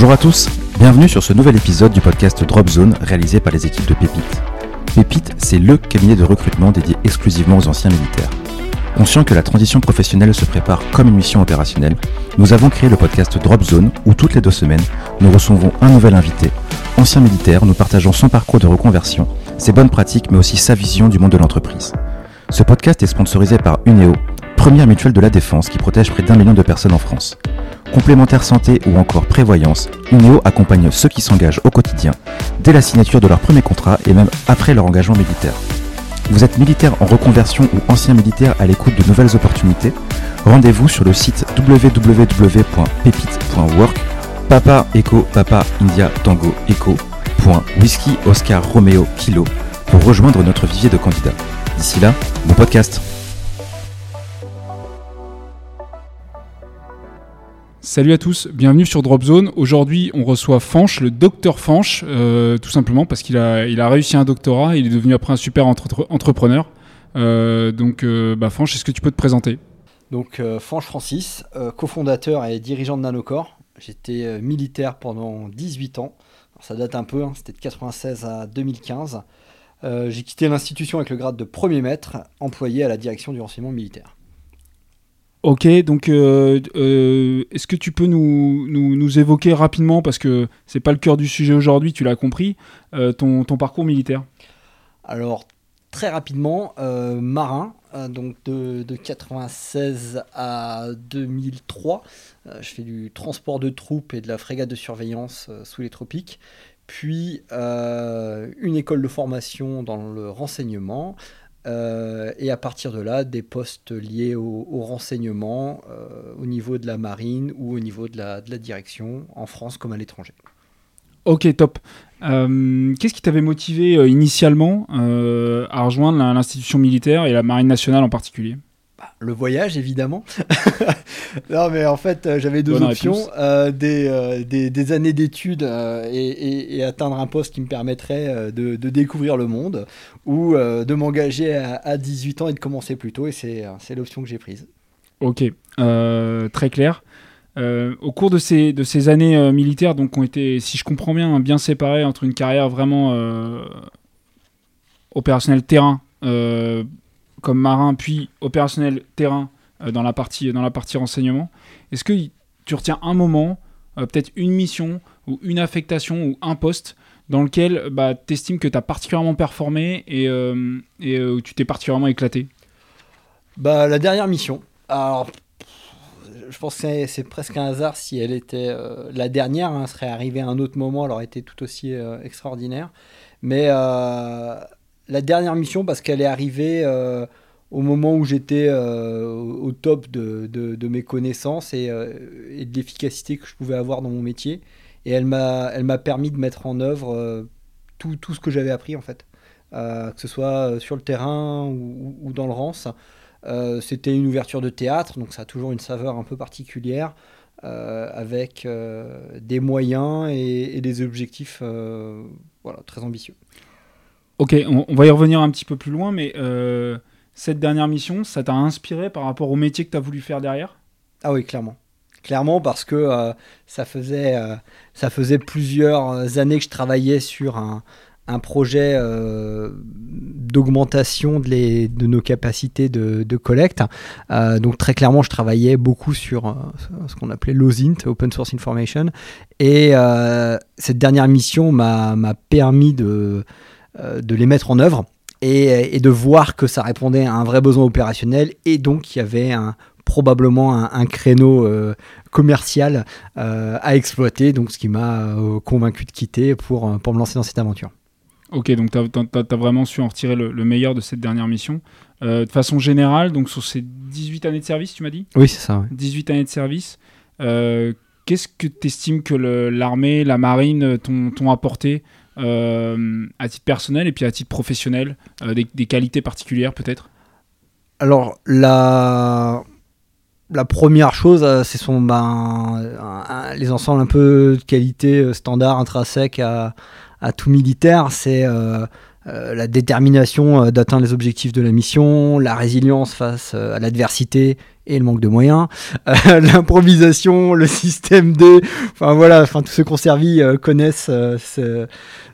Bonjour à tous, bienvenue sur ce nouvel épisode du podcast Drop Zone réalisé par les équipes de Pépite. Pépite, c'est le cabinet de recrutement dédié exclusivement aux anciens militaires. Conscient que la transition professionnelle se prépare comme une mission opérationnelle, nous avons créé le podcast Drop Zone où toutes les deux semaines, nous recevons un nouvel invité, ancien militaire, nous partageons son parcours de reconversion, ses bonnes pratiques mais aussi sa vision du monde de l'entreprise. Ce podcast est sponsorisé par Uneo, première mutuelle de la défense qui protège près d'un million de personnes en France. Complémentaire santé ou encore prévoyance, Uneo accompagne ceux qui s'engagent au quotidien, dès la signature de leur premier contrat et même après leur engagement militaire. Vous êtes militaire en reconversion ou ancien militaire à l'écoute de nouvelles opportunités? Rendez-vous sur le site www.pepite.work Papa Echo Papa India Tango Echo Whisky Oscar Romeo Kilo pour rejoindre notre vivier de candidats. D'ici là, bon podcast Salut à tous, bienvenue sur Drop Zone. Aujourd'hui, on reçoit Fanch, le docteur Fanch, euh, tout simplement parce qu'il a, réussi un doctorat il est devenu après un super entre- entrepreneur. Euh, donc, euh, bah, Fanch, est-ce que tu peux te présenter? Donc, euh, Fanch Francis, cofondateur et dirigeant de Nanocor. J'étais militaire pendant 18 ans. Ça date un peu, hein, c'était de 96 à 2015. Euh, J'ai quitté l'institution avec le grade de premier maître, employé à la direction du renseignement militaire. Ok, donc euh, euh, est-ce que tu peux nous, nous, évoquer rapidement, parce que c'est pas le cœur du sujet aujourd'hui, tu l'as compris, euh, ton, ton parcours militaire? Alors, très rapidement, marin, donc de, de 96 à 2003. Euh, je fais du transport de troupes et de la frégate de surveillance sous les tropiques. Puis une école de formation dans le renseignement. Euh, et à partir de là, des postes liés au, renseignement euh, au niveau de la marine ou au niveau de la, direction, en France comme à l'étranger. Ok, top. Euh, Qu'est-ce qui t'avait motivé initialement à rejoindre l'institution militaire et la marine nationale en particulier? Bah, Le voyage, évidemment. non, mais en fait, euh, j'avais deux Bonne options. euh, des, euh, des, des années d'études euh, et, et- et atteindre un poste qui me permettrait de, de découvrir le monde ou de m'engager à, à 18 ans et de commencer plus tôt. Et c'est l'option que j'ai prise. Ok, très clair. Au cours de ces, de ces années militaires, donc, ont été, si je comprends bien, bien séparées entre une carrière vraiment opérationnelle terrain euh, comme marin, puis opérationnel terrain euh, dans, la partie, dans la partie renseignement. Est-ce que tu retiens un moment, euh, peut-être une mission ou une affectation ou un poste dans lequel bah, tu estimes que tu as particulièrement performé et, euh, où tu t'es particulièrement éclaté? Bah, la dernière mission. Alors, je pense que c'est- presque un hasard si elle était la dernière. hein, serait arrivée à un autre moment, elle aurait été tout aussi extraordinaire. Mais la dernière mission, parce qu'elle est arrivée euh, au moment où j'étais euh, au top de, mes connaissances et, euh, et de l'efficacité que je pouvais avoir dans mon métier. Et elle m'a permis de mettre en œuvre tout, tout ce que j'avais appris, en fait. Que ce soit sur le terrain ou, dans le rance. C'était une ouverture de théâtre, donc ça a toujours une saveur un peu particulière, avec des moyens et, des objectifs voilà, très ambitieux. Ok, on, va y revenir un petit peu plus loin, mais euh, cette dernière mission, ça t'a inspiré par rapport au métier que tu as voulu faire derrière? Ah oui, clairement. Clairement parce que euh, ça, faisait, euh, ça faisait plusieurs années que je travaillais sur un, un projet d'augmentation de, de nos capacités de, de collecte. Donc très clairement, je travaillais beaucoup sur ce qu'on appelait l'OSINT, Open Source Information. Et cette dernière mission m'a permis de, de les mettre en œuvre et, et de voir que ça répondait à un vrai besoin opérationnel et donc il y avait un, probablement un, un créneau euh, commercial euh, à exploiter, donc ce qui m'a euh, convaincu de quitter pour, euh, pour me lancer dans cette aventure. Ok, donc tu as, vraiment su en retirer le, le meilleur de cette dernière mission. Euh, de façon générale, donc sur ces 18 années de service, tu m'as dit? Oui, c'est ça. 18 années de service, euh, qu'est-ce que tu estimes que l'armée, la marine t'ont apporté? euh, à titre personnel et puis à titre professionnel euh, des, qualités particulières peut-être Alors, la, la première chose, euh, c'est son, ben, les ensembles un peu de qualité euh, standard, intrinsèque à, à tout militaire. C'est euh, euh, la détermination euh, d'atteindre les objectifs de la mission, la résilience face euh, à l'adversité et le manque de moyens, l'improvisation, le système D, enfin voilà, enfin tous ceux qui ont servi euh, connaissent,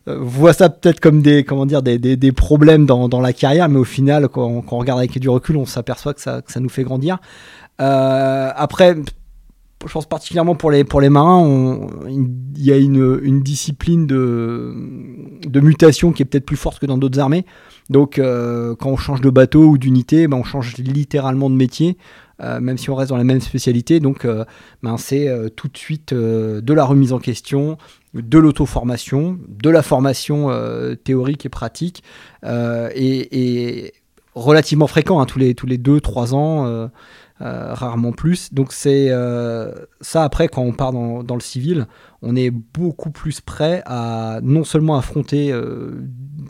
voient ça peut-être comme des, comment dire, des, des- des problèmes dans, dans la carrière, mais au final, quand, quand on regarde avec du recul, on s'aperçoit que ça, que ça nous fait grandir. Après, je pense particulièrement pour les, pour les marins, il y a une, discipline de, de mutation qui est peut-être plus forte que dans d'autres armées. Donc, euh, quand on change de bateau ou d'unité, ben, on change littéralement de métier, euh, même si on reste dans la même spécialité. Donc, euh, ben, c'est tout de suite de la remise en question, de l'auto-formation, de la formation théorique et pratique, et, relativement fréquent, hein, tous les tous les ans. Euh, rarement plus. Donc c'est euh, ça après quand on part dans, dans le civil, on est beaucoup plus prêt à non seulement affronter euh,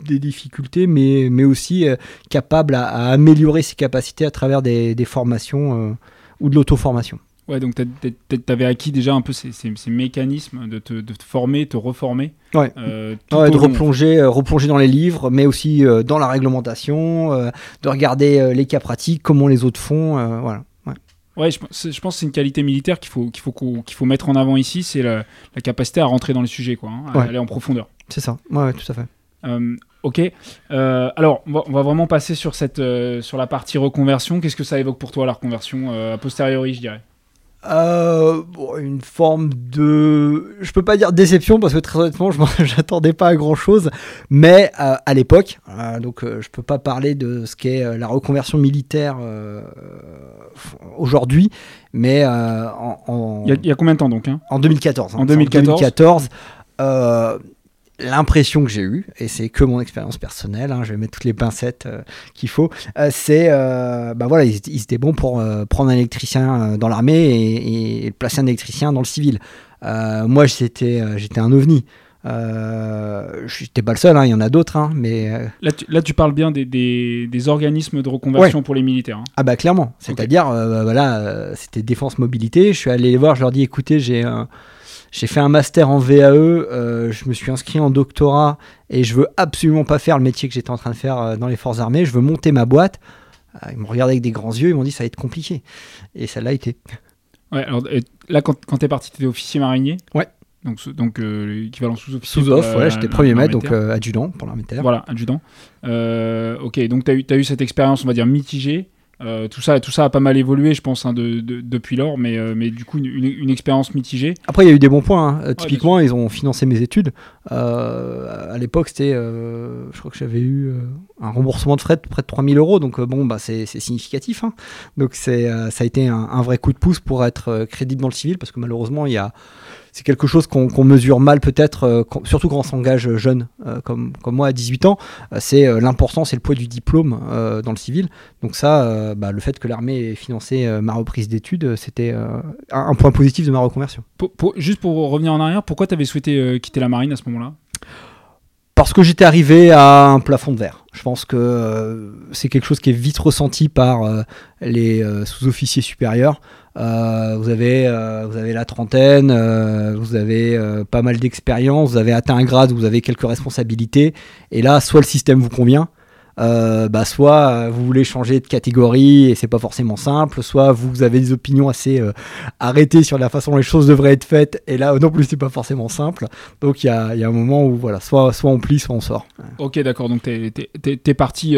des difficultés, mais, mais aussi capable à, à améliorer ses capacités à travers des, des formations ou de l'auto-formation. Ouais, donc tu avais acquis déjà un peu ces, ces- ces mécanismes de te, de te former, te reformer. Ouais. euh, de long. replonger, euh, replonger dans les livres, mais aussi euh, dans la réglementation, de regarder les cas pratiques, comment les autres font. voilà. Ouais. Je, pense- je pense que c'est une qualité militaire qu'il faut, qu'il faut, qu'il faut mettre en avant ici, c'est la, la capacité à rentrer dans les sujets, quoi, hein, à Ouais. aller en profondeur. C'est ça. Ouais, ouais, tout à fait. Euh, ok. Euh, alors, on va, on va vraiment passer sur, cette, euh, sur la partie reconversion. Qu'est-ce que ça évoque pour toi, la reconversion a posteriori, je dirais? Euh, bon, une forme de, je peux pas dire déception parce que très honnêtement, je j'attendais pas à grand chose, mais euh, à l'époque, euh, donc euh, je peux pas parler de ce qu'est euh, la reconversion militaire euh, aujourd'hui, mais euh, en, en, Il y, a- il y a combien de temps donc hein? En 2014. hein. En 2014. 2014, euh, l'impression que j'ai eue, et c'est que mon expérience personnelle, hein, je vais mettre toutes les pincettes euh, qu'il faut, euh, c'est, euh, bah voilà, ils, étaient- ils étaient bons pour euh, prendre un électricien dans l'armée et, et placer un électricien dans le civil. Moi, j'étais, j'étais un ovni. Euh, je n'étais pas le seul, hein, il y en a d'autres, hein, mais euh, là tu, là, tu parles bien des, des, des organismes de reconversion pour les militaires. hein. Ah bah clairement, c'est-à-dire euh, voilà, c'était défense mobilité. Je suis allé les voir, je leur dis écoutez, j'ai un- j'ai fait un master en VAE, euh, je me suis inscrit en doctorat et je veux absolument pas faire le métier que j'étais en train de faire euh, dans les forces armées. Je veux monter ma boîte. Euh, Ils m'ont regardé avec des grands yeux, ils m'ont dit ça va être compliqué. Et ça l'a été. Ouais, alors, là, quand, quand tu es parti, tu étais officier marinier? Ouais. Donc, donc euh, l'équivalent sous-officier. Sous pour off, la- ouais, j'étais premier maître, donc euh, adjudant pour l'armée de terre. Voilà, adjudant. Ok, donc tu as eu, t'as eu cette expérience, on va dire, mitigée. Euh, tout, ça, tout ça a pas mal évolué, je pense, hein, de- de- depuis lors, mais, euh, mais du coup, une, expérience mitigée. Après, il y a eu des bons points. hein. Euh, typiquement, ils ont financé mes études. Euh, à l'époque, c'était, je crois que j'avais eu un remboursement de frais de près de 3000 euros. Donc, bon, bah, c'est significatif. hein. Donc, c'est, ça a été un, un vrai coup de pouce pour être crédible dans le civil parce que malheureusement, il y a. C'est quelque chose qu'on mesure mal peut-être, euh, surtout quand on s'engage jeune, euh, comme, comme moi à 18 ans. Euh, c'est euh, l'importance et le poids du diplôme euh, dans le civil. Donc ça, euh, bah, le fait que l'armée ait financé euh, ma reprise d'études, euh, c'était euh, un, un point positif de ma reconversion. Pour- pour- juste pour revenir en arrière, pourquoi tu avais souhaité euh, quitter la marine à ce moment-là? Parce que j'étais arrivé à un plafond de verre. Je pense que euh, c'est quelque chose qui est vite ressenti par euh, les euh, sous-officiers supérieurs. Euh, vous, avez, euh, vous avez la trentaine, euh, vous avez pas mal d'expérience, vous avez atteint un grade, vous avez quelques responsabilités. Et là, soit le système vous convient, bah, soit vous voulez changer de catégorie et c'est pas forcément simple, soit vous avez des opinions assez arrêtées sur la façon dont les choses devraient être faites. Et là, non plus, c'est pas forcément simple. Donc il y a, un moment où voilà, soit, soit on plie, soit on sort. Ok, d'accord, donc t'es es, parti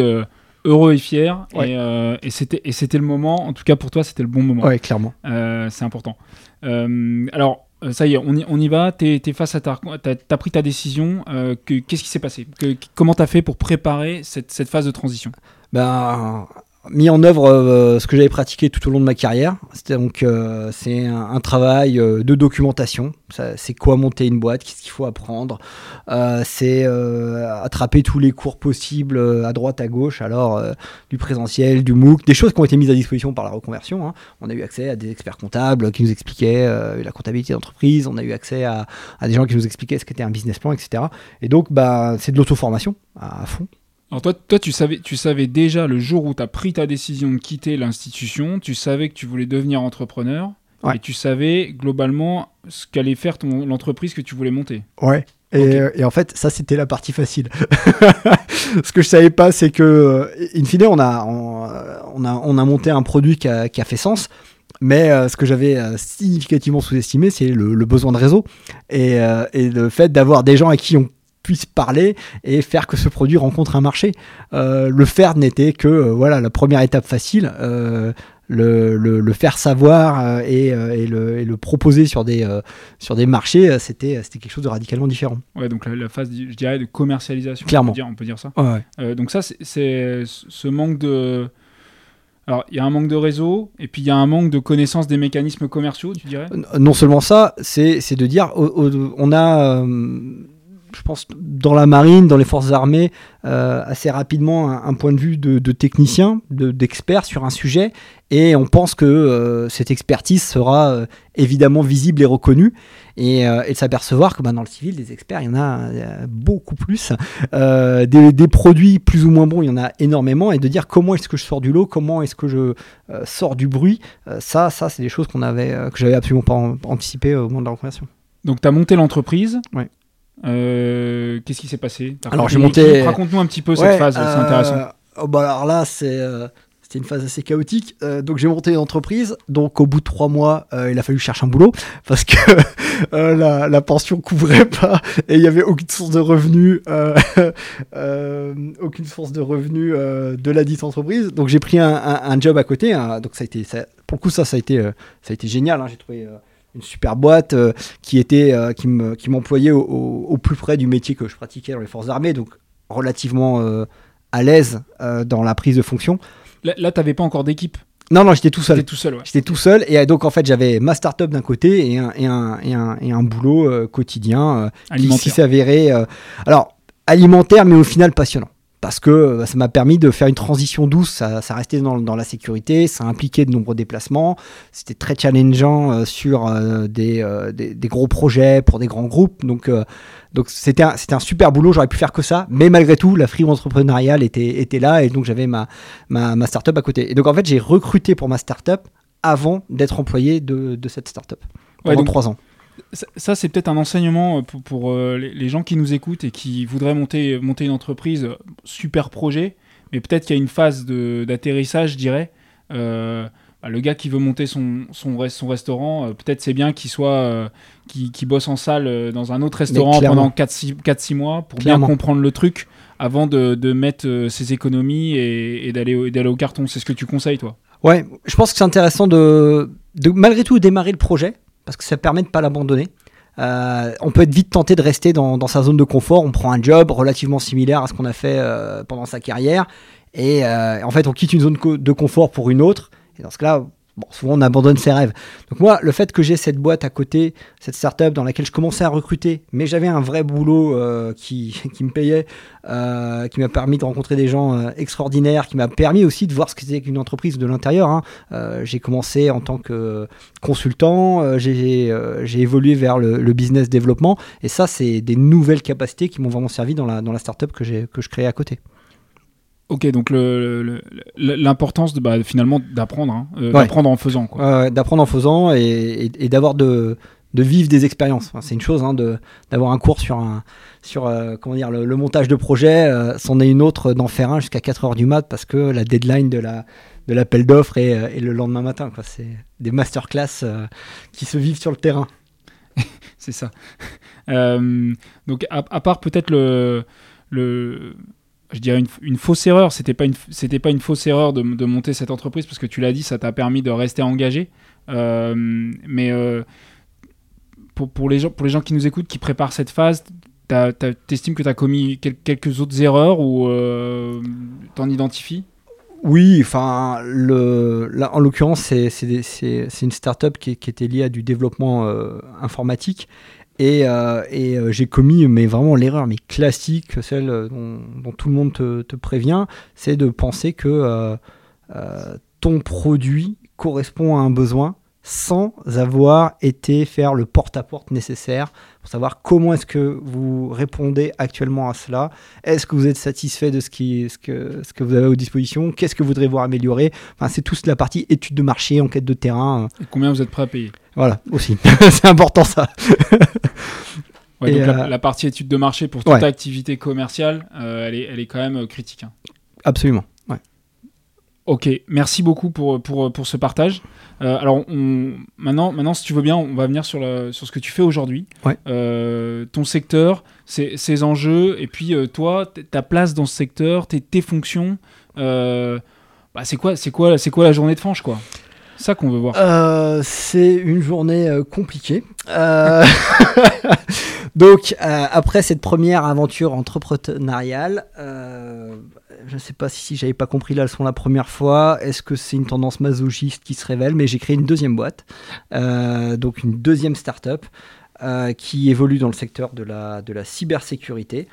heureux et fier, Ouais. et, euh, et c'était le moment, en tout cas pour toi, c'était le bon moment. Ouais, clairement. Euh, c'est important. Euh, alors, ça y est, on y, on y va. T'es es face à ta, t'as as pris ta décision. que- Qu'est-ce qui s'est passé? Que, Comment t'as fait pour préparer cette, cette phase de transition? Ben, mis en œuvre euh, ce que j'avais pratiqué tout au long de ma carrière. C'était donc euh, c'est un, travail euh, de documentation. C'est quoi monter une boîte, qu'est-ce qu'il faut apprendre. C'est attraper tous les cours possibles à droite, à gauche. Alors du présentiel, du MOOC, des choses qui ont été mises à disposition par la reconversion. hein. On a eu accès à des experts comptables qui nous expliquaient la comptabilité d'entreprise. On a eu accès à, à des gens qui nous expliquaient ce qu'était un business plan, etc. Et donc, bah, c'est de l'auto-formation à- à fond. Alors toi, toi tu, savais, tu savais déjà le jour où tu as pris ta décision de quitter l'institution, tu savais que tu voulais devenir entrepreneur, Ouais. et tu savais globalement ce qu'allait faire ton- l'entreprise que tu voulais monter. Ouais. Et, et en fait, ça, c'était la partie facile. Ce que je savais pas, c'est que, euh, in fine, on a, on, on a, on a monté un produit qui a, qui a fait sens. Mais euh, ce que j'avais euh, significativement sous-estimé, c'est le, le besoin de réseau et, euh, et le fait d'avoir des gens à qui on puisse parler et faire que ce produit rencontre un marché. Euh, le faire n'était que euh, voilà la première étape facile. Euh, le, le, le faire savoir et, et, le, et le proposer sur des, sur des marchés, c'était c'était quelque chose de radicalement différent. Ouais, donc la, la phase, je dirais, de commercialisation. Clairement. On peut dire, on peut dire ça. Ouais. Euh, donc ça, c'est- ce manque de... Alors, il y a un manque de réseau, et puis il y a un manque de connaissance des mécanismes commerciaux, tu dirais? Non seulement ça, c'est c'est de dire, on a, je pense, dans la marine, dans les forces armées, euh, assez rapidement un, un point de vue de, de technicien, de- d'expert sur un sujet, et on pense que euh, cette expertise sera euh, évidemment visible et reconnue, et, et de s'apercevoir que bah, dans le civil, des experts, il y en a beaucoup plus, des, des produits plus ou moins bons, il y en a énormément, et de dire comment est-ce que je sors du lot, comment est-ce que je sors du bruit, ça, ça c'est des choses qu'on avait, que j'avais absolument pas an- anticipé au moment de la reconversion. Donc, tu as monté l'entreprise. Ouais. Euh, Qu'est-ce qui s'est passé Alors, j'ai monté- Raconte-nous un petit peu Ouais, cette phase, c'est euh, intéressant. oh, bah alors là, c'est euh, c'était une phase assez chaotique. Donc j'ai monté une entreprise. Donc au bout de trois mois, il a fallu chercher un boulot parce que la, la pension couvrait pas et il y avait aucune source de revenus, aucune source de revenus de la dite entreprise. Donc j'ai pris un, un- un job à côté. hein. donc ça a été, ça- pour le coup, ça, ça a été, ça a été génial. hein. J'ai trouvé. Une super boîte euh, qui était euh, qui me- qui m'employait au, au- au plus près du métier que je pratiquais dans les forces armées donc relativement euh, à l'aise dans la prise de fonction. Là, là t'avais pas encore d'équipe. Non, non, j'étais tout seul. tout seul, ouais. J'étais tout seul et donc en fait j'avais ma start-up d'un côté et un, et un, et un, et un boulot quotidien qui s'avérait alors alimentaire mais au final passionnant parce que euh, ça m'a permis de faire une transition douce, ça, ça restait dans, dans la sécurité, ça impliquait de nombreux déplacements, c'était très challengeant euh, sur euh, des, euh, des, des gros projets pour des grands groupes, donc donc c'était un, super boulot, j'aurais pu faire que ça, mais malgré tout la free entrepreneuriale était, était là. Et donc j'avais ma, ma, ma start-up à côté. Et donc en fait j'ai recruté pour ma start-up avant d'être employé de, de cette start-up pendant Ouais, donc, trois ans. Ça, c'est peut-être un enseignement euh, pour, pour, euh, les, gens qui nous écoutent et qui voudraient monter, monter une entreprise. euh, Super projet, mais peut-être qu'il y a une phase d'atterrissage, je dirais. Euh, bah, le gars qui veut monter son, son, res- son restaurant, euh, peut-être c'est bien qu'il soit bosse en salle dans un autre restaurant pendant 4-6 mois pour Clairement. bien comprendre le truc avant de, de mettre ses économies et, et d'aller au, carton. C'est ce que tu conseilles, toi? Ouais, je pense que c'est intéressant de, de malgré tout démarrer le projet parce que ça permet de pas l'abandonner. Euh, on peut être vite tenté de rester dans, sa zone de confort. On prend un job relativement similaire à ce qu'on a fait euh, pendant sa carrière et euh, en fait on quitte une zone de confort pour une autre. Et dans ce cas-là, bon, souvent on abandonne ses rêves. Donc moi, le fait que j'ai cette boîte à côté, cette startup dans laquelle je commençais à recruter, mais j'avais un vrai boulot euh, qui, qui me payait, euh, qui m'a permis de rencontrer des gens euh, extraordinaires, qui m'a permis aussi de voir ce que c'était qu'une entreprise de l'intérieur. hein. J'ai commencé en tant que consultant, j'ai évolué vers le, business développement, et ça, c'est des nouvelles capacités qui m'ont vraiment servi dans la, dans la startup que, que je créais à côté. Ok, donc l'importance de, bah, finalement d'apprendre, hein, euh, Ouais. d'apprendre en faisant. Euh, d'apprendre en faisant et, et- et d'avoir de, de vivre des expériences. Enfin, c'est une chose hein, d'avoir un cours sur, un, sur euh, comment dire, le, le montage de projet, euh, c'en est une autre d'en faire un jusqu'à 4h du mat parce que la deadline de, la, de l'appel d'offres est, est le lendemain matin. C'est des masterclass qui se vivent sur le terrain. C'est ça. Donc, à, à part peut-être le, le, je dirais une, fausse erreur. C'était pas une, c'était pas une fausse erreur de, monter cette entreprise parce que tu l'as dit, ça t'a permis de rester engagé. Euh, mais euh, pour, pour les gens, pour les gens qui nous écoutent, qui préparent cette phase, t'estimes que tu as commis quel- quelques autres erreurs ou euh, t'en identifies? Oui, enfin, le, là, en l'occurrence, c'est une startup qui, qui était liée à du développement euh, informatique. Et, euh, euh, j'ai commis mais vraiment l'erreur, mais classique, celle euh, dont, tout le monde te, prévient, c'est de penser que ton produit correspond à un besoin sans avoir été faire le porte-à-porte nécessaire pour savoir comment est-ce que vous répondez actuellement à cela. Est-ce que vous êtes satisfait de ce, que, vous avez à disposition? Qu'est-ce que vous voudrez voir améliorer enfin, C'est toute la partie étude de marché, enquête de terrain. combien vous êtes prêt à payer? Voilà, aussi. c'est important ça. Ouais, donc euh, la partie étude de marché pour toute ouais. activité commerciale, euh, elle, est, elle est quand même euh, critique. hein. Absolument. Ouais. Ok, merci beaucoup pour, pour, pour ce partage. Euh, alors on- maintenant, maintenant, si tu veux bien, on va venir sur, la- sur ce que tu fais aujourd'hui. Ton secteur, ses, ses enjeux, et puis toi, ta place dans ce secteur, tes, tes fonctions. Bah, c'est quoi, c'est quoi, c'est quoi la journée de Fanche, quoi? Ça qu'on veut voir. Euh, c'est une journée euh, compliquée. Euh, Donc, après cette première aventure entrepreneuriale, je ne sais pas si j'avais pas compris la leçon la première fois. Est-ce que c'est une tendance masochiste qui se révèle? Mais j'ai créé une deuxième boîte, donc une deuxième start-up qui évolue dans le secteur de la, de la cybersécurité.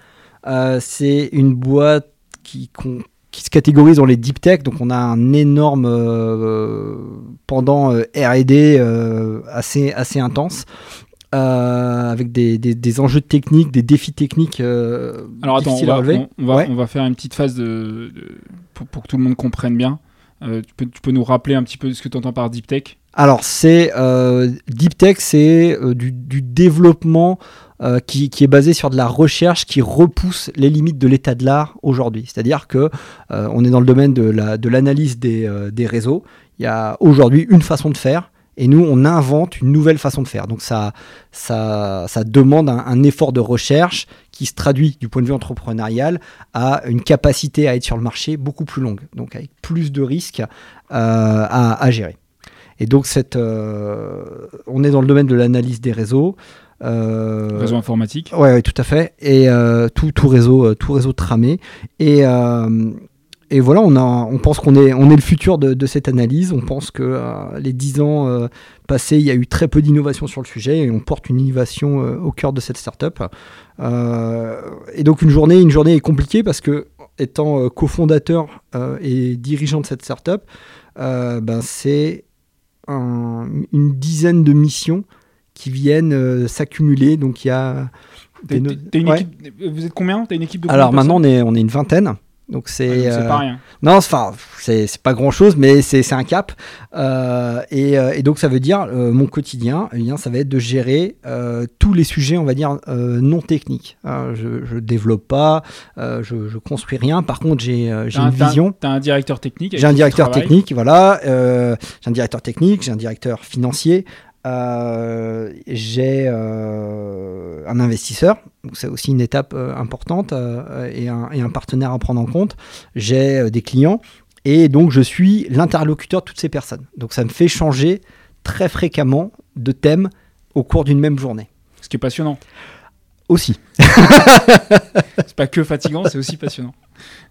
C'est une boîte qui, qu'on- qui se catégorise dans les deep tech, donc on a un énorme euh, pendant euh, R&D euh, assez, assez intense. avec des, des- des enjeux techniques, des défis techniques Alors attends, on va, relever. on, on va, Ouais. on va faire une petite phase de, de- pour, pour que tout le monde comprenne bien. Tu, peux, tu peux nous rappeler un petit peu ce que tu entends par deep tech? Alors, c'est Deep Tech, c'est du, du développement euh, qui, est basé sur de la recherche qui repousse les limites de l'état de l'art aujourd'hui. C'est-à-dire que euh, on est dans le domaine de la- de l'analyse des, euh, des réseaux. Il y a aujourd'hui une façon de faire. Et nous, on invente une nouvelle façon de faire. Donc ça, ça, ça demande un, un effort de recherche qui se traduit du point de vue entrepreneurial à une capacité à être sur le marché beaucoup plus longue, donc avec plus de risques à, à gérer. Et donc, cette, on est dans le domaine de l'analyse des réseaux. Euh, Réseau informatique Ouais, ouais, tout à fait. Et euh, tout, tout réseau, euh, tout réseau tramé. Et, et voilà, on, a, on pense qu'on est, on est le futur de, de cette analyse. On pense que euh, les dix ans euh, passés, il y a eu très peu d'innovation sur le sujet et on porte une innovation euh, au cœur de cette startup. Et donc une journée, une journée est compliquée parce que étant cofondateur et dirigeant de cette startup, ben c'est un- une dizaine de missions qui viennent euh, s'accumuler. Donc il y a des no- t'es- t'es une Ouais. équipe- Vous êtes combien? T'as une équipe de Alors maintenant on est, on est une vingtaine. Donc personnes c'est Ah, donc c'est euh, pas rien. non, c'est- pas grand chose, mais c'est un cap. Euh, et, euh, et donc ça veut dire euh, mon quotidien, eh bien, ça va être de gérer tous les sujets, on va dire non techniques. Euh, je, je développe pas, je, je construis rien. Par contre j'ai une un- vision. T'as un directeur technique. J'ai un directeur technique, voilà. j'ai un directeur technique, j'ai un directeur financier, euh, j'ai euh, un investisseur. C'est aussi une étape euh, importante et, un, et un partenaire à prendre en compte. J'ai des clients et donc je suis l'interlocuteur de toutes ces personnes. Donc ça me fait changer très fréquemment de thème au cours d'une même journée. Ce qui est passionnant. Aussi. C'est pas que fatigant, c'est aussi passionnant.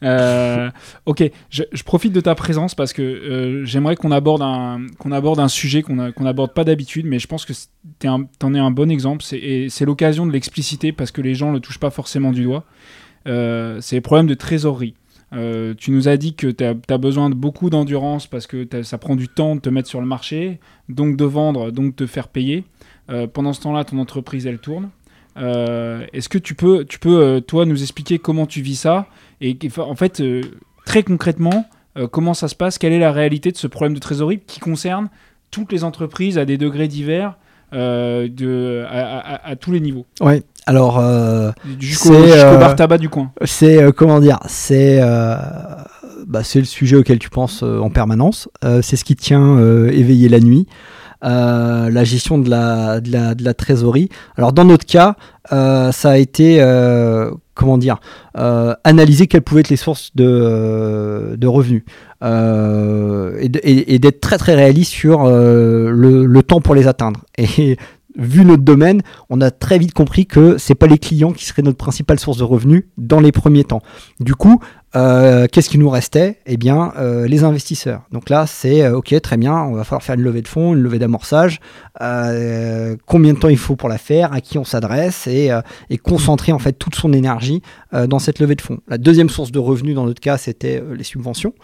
Euh, ok, je, profite de ta présence parce que euh, j'aimerais qu'on aborde un aborde un sujet qu'on n'aborde pas d'habitude, mais je pense que un- t'en es un bon exemple. Et c'est l'occasion de l'expliciter parce que les gens le touchent pas forcément du doigt. Euh, c'est les problèmes de trésorerie. Tu nous as dit que tu as, besoin de beaucoup d'endurance parce que ça prend du temps de te mettre sur le marché, donc de vendre, donc de te faire payer. Pendant ce temps-là, ton entreprise, elle tourne. Euh, Est-ce que tu peux, tu peux euh, toi, nous expliquer comment tu vis ça et en fait, euh, très concrètement, comment ça se passe? Quelle est la réalité de ce problème de trésorerie qui concerne toutes les entreprises à des degrés divers, euh, de, à, à- à tous les niveaux, Ouais. Alors euh, jusqu'au euh, bar tabac du coin C'est comment dire? C'est bah, le sujet auquel tu penses en permanence. C'est ce qui tient éveillé la nuit. Euh, la gestion de la, de, trésorerie. Alors dans notre cas, euh, ça a été euh, comment dire analyser quelles pouvaient être les sources de, de revenus et d'être très très réaliste sur le, le temps pour les atteindre. Et vu notre domaine, on a très vite compris que c'est pas les clients qui seraient notre principale source de revenus dans les premiers temps. Du coup, euh, qu'est-ce qui nous restait? Eh bien, euh, les investisseurs. Donc là, c'est euh, ok, très bien, on va falloir faire une levée de fonds, une levée d'amorçage. Combien de temps il faut pour la faire? À qui on s'adresse? Et, et concentrer en fait toute son énergie dans cette levée de fonds. La deuxième source de revenus dans notre cas, c'était les subventions.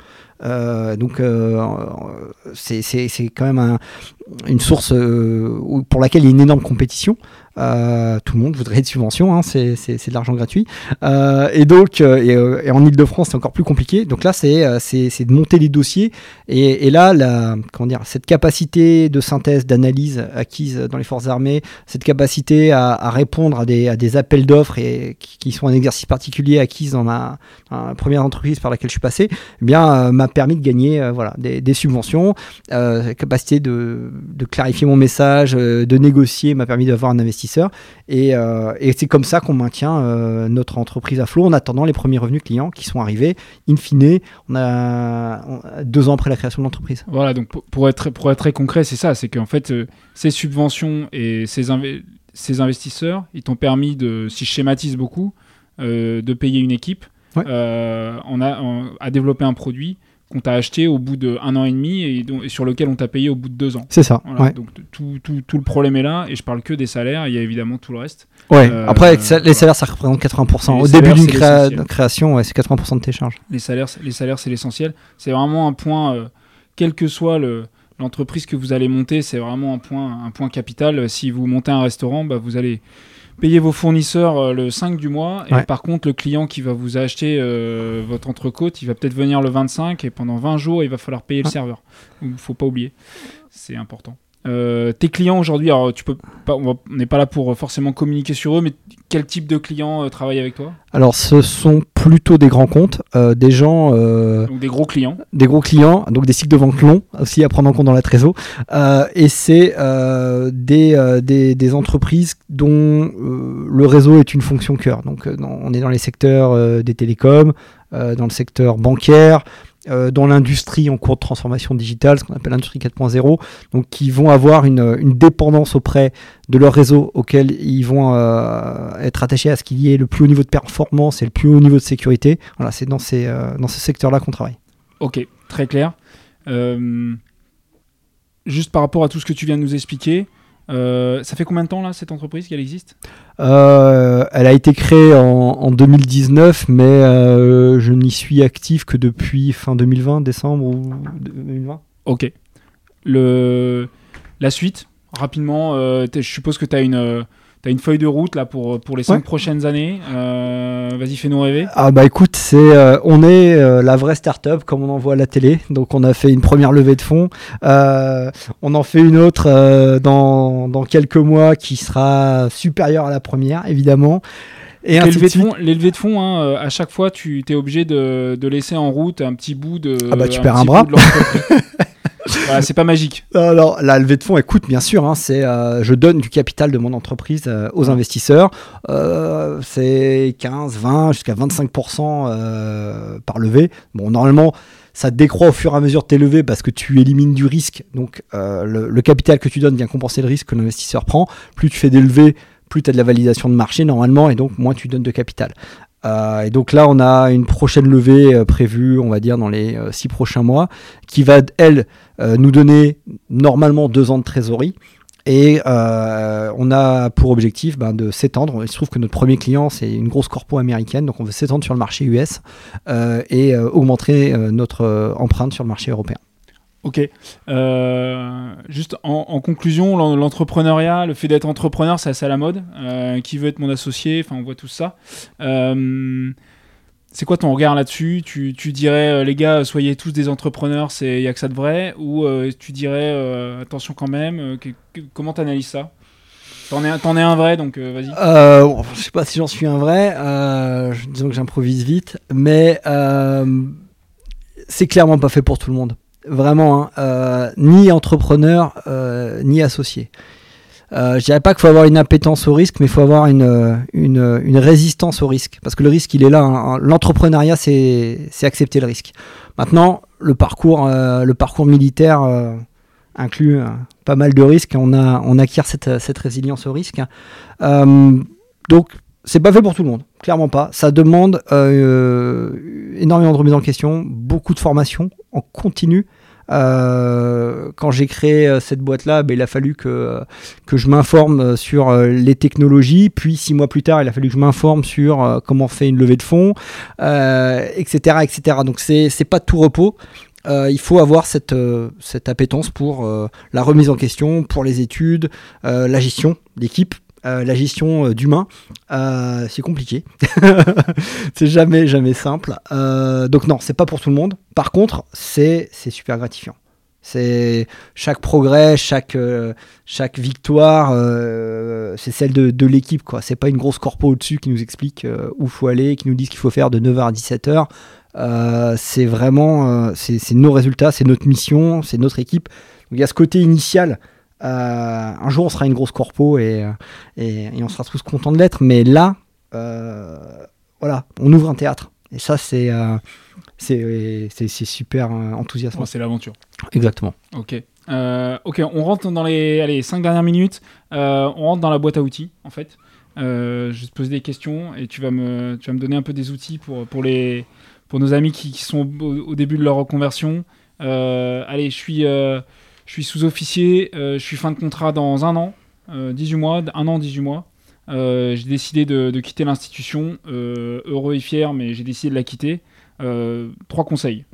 Euh, donc euh, c'est quand même un- une source euh, pour laquelle il y a une énorme compétition. Euh, tout le monde voudrait des subventions, hein, c'est de l'argent gratuit. Et donc, et, en Ile-de-France, c'est encore plus compliqué. Donc là, c'est de monter les dossiers. Et, là, comment dire, cette capacité de synthèse, d'analyse acquise dans les forces armées, cette capacité à, répondre à des, à des appels d'offres qui, sont un exercice particulier acquise dans ma, dans la première entreprise par laquelle je suis passé, eh bien, m'a permis de gagner euh, voilà, des, des subventions. Euh, la capacité de, de clarifier mon message, euh, de négocier, m'a permis d'avoir un investisseur. Et, euh, et c'est comme ça qu'on maintient euh, notre entreprise à flot en attendant les premiers revenus clients qui sont arrivés. In fine, on a, on a deux ans après la création de l'entreprise. Voilà, donc pour- être, pour être très concret, c'est ça, c'est qu'en fait, euh, ces subventions et ces, inve- ces investisseurs, ils t'ont permis de, si je schématise beaucoup, euh, de payer une équipe Ouais. euh, on a, on- à développer un produit qu'on t'a acheté au bout d'un an et demi et, sur lequel on t'a payé au bout de deux ans. C'est ça. Voilà, ouais. Donc tout, tout, tout le problème est là et je parle que des salaires, il y a évidemment tout le reste. Ouais. Euh, Après, les voilà. salaires, ça représente 80%. Et les Au début d'une c'est créa- création, ouais, c'est 80% de tes charges. Les salaires, c'est- les salaires c'est l'essentiel. C'est vraiment un point, euh, quelle que soit le- l'entreprise que vous allez monter, c'est vraiment un point, un point capital. Si vous montez un restaurant, bah, vous allez payer vos fournisseurs euh, le 5 du mois. Et Ouais. par contre, le client qui va vous acheter euh, votre entrecôte, il va peut-être venir le 25 et pendant 20 jours, il va falloir payer le Ouais. serveur. Il faut pas oublier. C'est important. Euh, tes clients aujourd'hui, alors tu peux pas, on n'est pas là pour euh, forcément communiquer sur eux, mais quel type de clients euh, travaillent avec toi? Alors, ce sont plutôt des grands comptes, euh, des gens, Donc des gros clients. des gros clients, donc des cycles de vente longs aussi à prendre en compte dans la trésor. Et c'est des, des, des entreprises dont le réseau est une fonction cœur. Donc, dans- on est dans les secteurs des télécoms, dans le secteur bancaire, dans l'industrie en cours de transformation digitale, ce qu'on appelle l'industrie 4.0, donc qui vont avoir une, une dépendance auprès de leur réseau auquel ils vont euh, être attachés à ce qu'il y ait le plus haut niveau de performance et le plus haut niveau de sécurité. Voilà, c'est dans, ces, euh, dans ce secteur-là qu'on travaille. Ok, très clair. Euh, juste par rapport à tout ce que tu viens de nous expliquer, euh, ça fait combien de temps là cette entreprise qu'elle existe? Euh, elle a été créée en, en 2019, mais euh, je n'y suis actif que depuis fin 2020, décembre ou 2020. Ok. Le, la suite, rapidement, je suppose que tu as une, t'as une feuille de route là pour, pour les cinq Ouais. prochaines années. Euh, Vas-y, fais-nous rêver. Ah bah écoute, c'est euh, on est euh, la vraie start-up comme on en voit à la télé. Donc on a fait une première levée de fonds, Euh, on en fait une autre euh, dans, dans quelques mois qui sera supérieure à la première, évidemment. Et Les de levées de suite. fonds, les levées de fonds hein, euh, à chaque fois, tu es obligé de, de laisser en route un petit bout de. Ah bah, tu perds un bras. Voilà, c'est pas magique. Alors, la levée de fonds, écoute, bien sûr, hein, c'est, euh, je donne du capital de mon entreprise euh, aux investisseurs. Euh, c'est 15, 20, jusqu'à 25% euh, par levée. Bon, normalement, ça décroît au fur et à mesure de tes levées parce que tu élimines du risque. Donc, le, le capital que tu donnes vient compenser le risque que l'investisseur prend. Plus tu fais des levées, plus tu as de la validation de marché normalement, et donc moins tu donnes de capital. Euh, et donc là, on a une prochaine levée euh, prévue, on va dire, dans les euh, six prochains mois, qui va, elle, nous donner normalement deux ans de trésorerie. Et on a pour objectif ben, de s'étendre. Il se trouve que notre premier client, c'est une grosse corpo américaine, donc on veut s'étendre sur le marché US et augmenter notre empreinte sur le marché européen. Ok. Euh, juste en, conclusion, l'en- l'entrepreneuriat, le fait d'être entrepreneur, c'est assez à la mode. Euh, qui veut être mon associé? Enfin, on voit tout ça. Euh, c'est quoi ton regard là-dessus? Tu, tu dirais, euh, les gars, soyez tous des entrepreneurs, il n'y a que ça de vrai? Ou euh, tu dirais, euh, attention quand même que- Comment t'analyses ça? T'en es, un- vrai, donc vas-y. Bon, je sais pas si j'en suis un vrai, disons que j'improvise vite, mais c'est clairement pas fait pour tout le monde. Vraiment, hein, euh, ni entrepreneur, euh, ni associé. Euh, je dirais pas qu'il faut avoir une appétence au risque, mais il faut avoir une, euh, une, résistance au risque. Parce que le risque, il est là. hein. L'entrepreneuriat, c'est accepter le risque. Maintenant, le parcours, le parcours militaire inclut pas mal de risques. On, a, on acquiert cette, cette résilience au risque. Euh, donc, c'est pas fait pour tout le monde, clairement pas. Ça demande euh, énormément de remise en question, beaucoup de formation en continu. Euh, quand j'ai créé euh, cette boîte-là, ben, il a fallu que, que je m'informe euh, sur euh, les technologies. Puis six mois plus tard, il a fallu que je m'informe sur euh, comment on fait une levée de fonds, euh, etc., etc. Donc c'est pas tout repos. Euh, il faut avoir cette, euh, cette appétence pour euh, la remise en question, pour les études, euh, la gestion d'équipe euh, la gestion euh, d'humains, euh, c'est compliqué. c'est jamais, jamais simple. Donc non, c'est pas pour tout le monde. Par contre, c'est super gratifiant. C'est chaque progrès, chaque, chaque victoire, c'est celle de, l'équipe. quoi. C'est pas une grosse corpo au-dessus qui nous explique où faut aller, qui nous dit ce qu'il faut faire de 9h à 17h. Euh, c'est vraiment c'est nos résultats, c'est notre mission, c'est notre équipe. Il y a ce côté initial. Euh, un jour, on sera une grosse corpo et, euh, et, et on sera tous contents de l'être. Mais là, euh, voilà, on ouvre un théâtre. Et ça, c'est super enthousiasmant. Ouais, c'est l'aventure. Exactement. Ok. Euh, ok, on rentre dans les allez, 5 dernières minutes. Euh, on rentre dans la boîte à outils, en fait. Euh, je vais te poser des questions et tu vas me, tu vas me donner un peu des outils pour, pour, les, pour nos amis qui, qui sont au, au début de leur reconversion. Allez, je suis, je suis sous-officier, euh, je suis fin de contrat dans un an, euh, 18 mois, un an, 18 mois. Euh, j'ai décidé de, quitter l'institution, euh, heureux et fier, mais j'ai décidé de la quitter. Euh, trois conseils.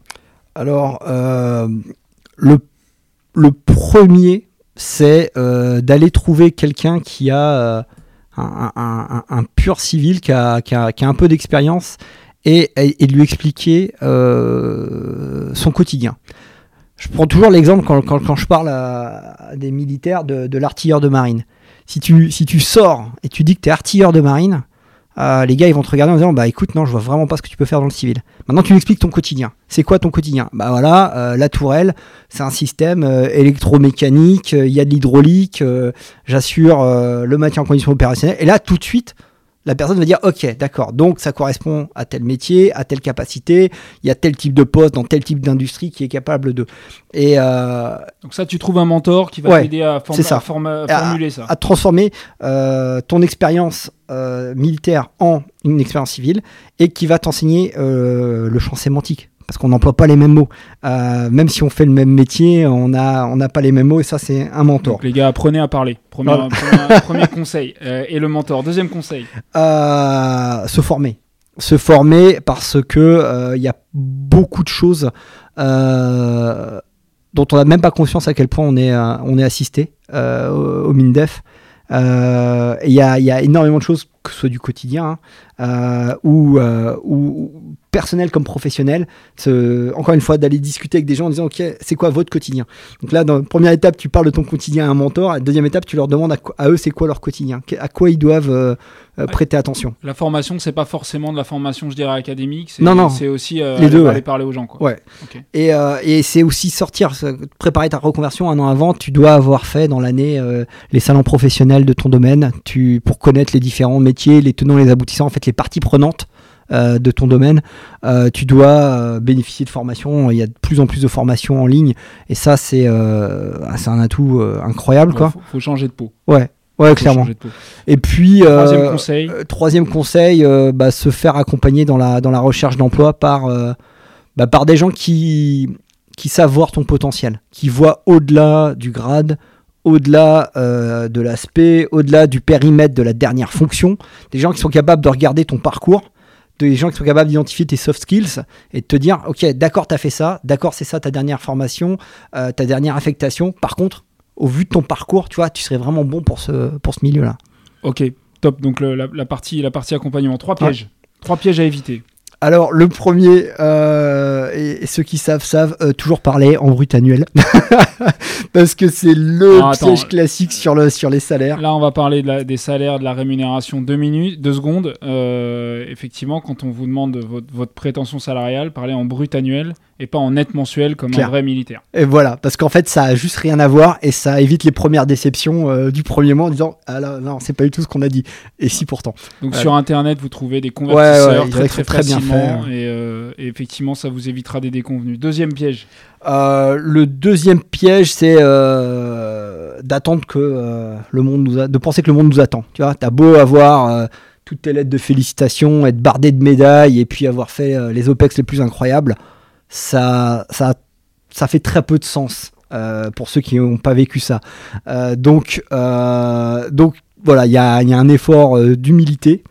Alors, euh, le, premier, c'est euh, d'aller trouver quelqu'un qui a euh, un, pur civil, qui a, un peu d'expérience, et, et- et de lui expliquer euh, son quotidien. Je prends toujours l'exemple quand, je parle à, des militaires de, l'artilleur de marine. Si tu, si tu sors et tu dis que tu es artilleur de marine, euh, les gars ils vont te regarder en disant bah écoute non je vois vraiment pas ce que tu peux faire dans le civil. Maintenant tu m'expliques ton quotidien. C'est quoi ton quotidien? Bah voilà, euh, la tourelle, c'est un système euh, électromécanique, il y a de l'hydraulique, j'assure le maintien en condition opérationnelle. Et là tout de suite, la personne va dire ok d'accord, donc ça correspond à tel métier, à telle capacité, il y a tel type de poste dans tel type d'industrie qui est capable de. Et euh, Donc ça, tu trouves un mentor qui va Ouais, t'aider à, form- c'est ça. à forma- À- formuler ça. à transformer euh, ton expérience euh, militaire en une expérience civile et qui va t'enseigner le champ sémantique. Parce qu'on n'emploie pas les mêmes mots. Euh, même si on fait le même métier, on n'a on pas les mêmes mots et ça, c'est un mentor. Donc les gars, apprenez à parler. Premier, Voilà. premier- premier conseil. Euh, et le mentor. Deuxième conseil. Euh, se former. Se former parce que il y a beaucoup de choses dont on n'a même pas conscience à quel point on est, on est assisté au, au MINDEF. Euh, Il y, a, y a énormément de choses, que ce soit du quotidien hein, euh, ou, euh, ou, ou personnel comme professionnel. Ce- encore une fois, d'aller discuter avec des gens en disant Ok, c'est quoi votre quotidien? Donc là, dans la première étape, tu parles de ton quotidien à un mentor. À la deuxième étape, tu leur demandes à, eux c'est quoi leur quotidien, à quoi ils doivent euh, euh, prêter attention? La formation, c'est pas forcément de la formation, je dirais, académique. C'est, Non, non. C'est aussi euh, Les aller, deux, ouais. parler aux gens. Quoi. Ouais. Et, euh, et c'est aussi sortir, préparer ta reconversion un an avant. Tu dois avoir fait dans l'année les salons professionnels de ton domaine tu, pour connaître les différents métiers, les tenants, les aboutissants, en fait les parties prenantes euh, de ton domaine. Euh, tu dois euh, bénéficier de formations. Il y a de plus en plus de formations en ligne et ça c'est ah, un atout incroyable Ouais, quoi. faut, faut changer de peau. Ouais, ouais Faut clairement. Et puis Troisième conseil. troisième conseil, bah, se faire accompagner dans la, dans la recherche d'emploi par, bah, par des gens qui, qui savent voir ton potentiel, qui voient au-delà du grade, au-delà euh, de l'aspect, au-delà du périmètre de la dernière fonction, des gens qui sont capables de regarder ton parcours, des gens qui sont capables d'identifier tes soft skills et de te dire, ok, d'accord, tu as fait ça, d'accord, c'est ça ta dernière formation, euh, ta dernière affectation, par contre, au vu de ton parcours, tu vois, tu serais vraiment bon pour ce, pour ce milieu-là. Ok, top. Donc le- la, la partie, la partie accompagnement. Trois pièges. Trois pièges à éviter. Alors, le premier, euh, et, et ceux qui savent, savent, euh, toujours parler en brut annuel. Parce que c'est le Ah, attends. piège classique sur, le, sur les salaires. Là, on va parler de la- des salaires, de la rémunération. Deux minutes, deux secondes. Euh, effectivement, quand on vous demande votre, votre prétention salariale, parlez en brut annuel et pas en net mensuel comme un vrai militaire. Et voilà, parce qu'en fait, ça a juste rien à voir et ça évite les premières déceptions euh, du premier mois en disant Ah là, non, c'est pas du tout ce qu'on a dit. Et si pourtant. Donc Ouais. sur internet, vous trouvez des ouais, convertisseurs très, très, bien fait, et, euh, et effectivement, ça vous évitera des déconvenus. Deuxième piège. Euh, le deuxième piège, c'est euh, d'attendre que euh, le monde nous a, de penser que le monde nous attend. Tu vois, t'as beau avoir euh, toutes tes lettres de félicitations, être bardé de médailles et puis avoir fait euh, les OPEX les plus incroyables, ça, ça, ça fait très peu de sens euh, pour ceux qui n'ont pas vécu ça. Euh, donc, euh, donc voilà, il y a, y a un effort d'humilité.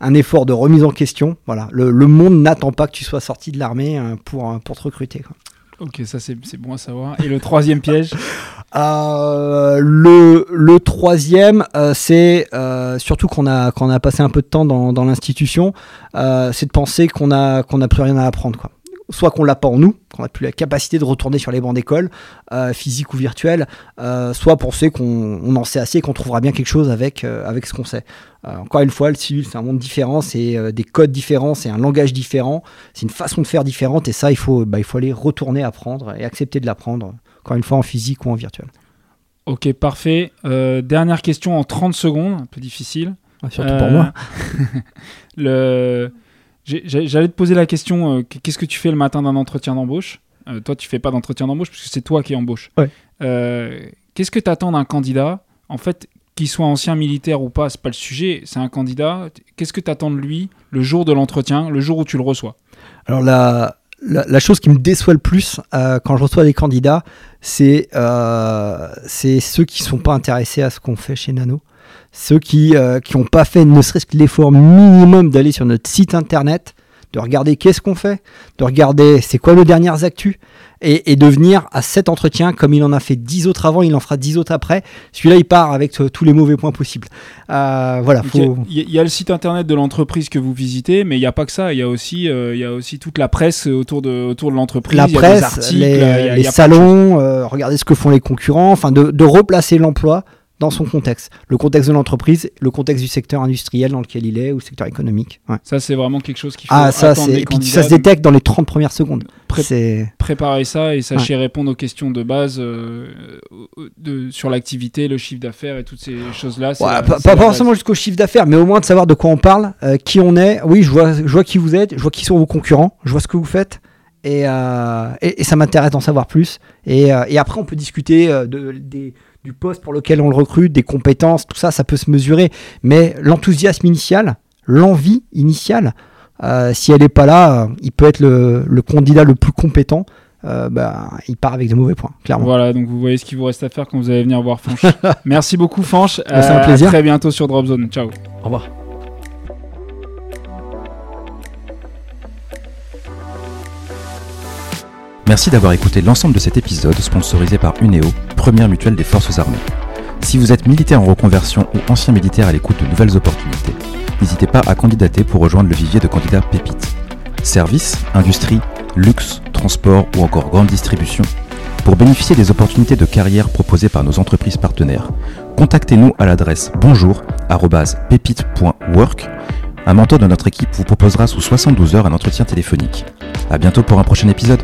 Un effort de remise en question. Voilà, le, le monde n'attend pas que tu sois sorti de l'armée pour, pour te recruter. quoi. Ok, ça c'est bon à savoir. Et le troisième piège? Euh, le, le troisième, euh, c'est euh, surtout qu'on a, qu'on a passé un peu de temps dans, dans l'institution, c'est de penser qu'on a, qu'on a plus rien à apprendre. Quoi soit qu'on l'a pas en nous, qu'on n'a plus la capacité de retourner sur les bancs d'école, euh, physique ou virtuel, euh, soit penser qu'on en sait assez et qu'on trouvera bien quelque chose avec, euh, avec ce qu'on sait. encore une fois, le civil, c'est un monde différent, c'est des codes différents, c'est un langage différent, c'est une façon de faire différente, et ça, il faut, bah, il faut aller retourner apprendre et accepter de l'apprendre, encore une fois en physique ou en virtuel. Ok, parfait. dernière question en 30 secondes, un peu difficile. surtout pour moi. le J'allais te poser la question, euh, qu'est-ce que tu fais le matin d'un entretien d'embauche? Euh, Toi, tu fais pas d'entretien d'embauche puisque c'est toi qui embauche. Euh, qu'est-ce que tu attends d'un candidat? En fait, qu'il soit ancien militaire ou pas, c'est pas le sujet, c'est un candidat. Qu'est-ce que tu attends de lui le jour de l'entretien, le jour où tu le reçois? Alors la, la, chose qui me déçoit le plus quand je reçois des candidats, c'est c'est ceux qui sont pas intéressés à ce qu'on fait chez Nano. Ceux qui n'ont euh, pas fait ne serait-ce que l'effort minimum d'aller sur notre site internet, de regarder qu'est-ce qu'on fait, de regarder c'est quoi le dernier actu, et, de venir à cet entretien comme il en a fait 10 autres avant, il en fera 10 autres après. Celui-là, il part avec euh, tous les mauvais points possibles. Euh, voilà. Il y, a le site internet de l'entreprise que vous visitez, mais il n'y a pas que ça. Il y a aussi, il y a aussi toute la presse autour de, autour de l'entreprise. La presse, les, salons, regarder ce que font les concurrents, enfin de replacer l'emploi dans son contexte, le contexte de l'entreprise, le contexte du secteur industriel dans lequel il est ou le secteur économique. Ça, c'est vraiment quelque chose qui faut Ah, ça, c'est. Et puis ça se détecte dans les 30 premières secondes. Préparer ça et sachez répondre aux questions de base euh, de, sur l'activité, le chiffre d'affaires et toutes ces choses-là. pas, forcément jusqu'au chiffre d'affaires, mais au moins de savoir de quoi on parle, euh, qui on est. Oui, je vois, je vois qui vous êtes, je vois qui sont vos concurrents, je vois ce que vous faites. Et, euh, et, ça m'intéresse d'en savoir plus. Et, et, après, on peut discuter de, des du poste pour lequel on le recrute, des compétences, tout ça, ça peut se mesurer. Mais l'enthousiasme initial, l'envie initiale, euh, si elle n'est pas là, il peut être le, candidat le plus compétent. Euh, bah, il part avec de mauvais points, clairement. Voilà, donc vous voyez ce qu'il vous reste à faire quand vous allez venir voir Fanch. Merci beaucoup, Fanch. C'est un euh, plaisir. À très bientôt sur Dropzone. Ciao. Au revoir. Merci d'avoir écouté l'ensemble de cet épisode sponsorisé par UNEO, première mutuelle des forces armées. Si vous êtes militaire en reconversion ou ancien militaire à l'écoute de nouvelles opportunités, n'hésitez pas à candidater pour rejoindre le vivier de candidats pépites. Services, industrie, luxe, transport ou encore grande distribution. Pour bénéficier des opportunités de carrière proposées par nos entreprises partenaires, contactez-nous à l'adresse bonjour@pépite.work. Un mentor de notre équipe vous proposera sous 72 heures un entretien téléphonique. À bientôt pour un prochain épisode.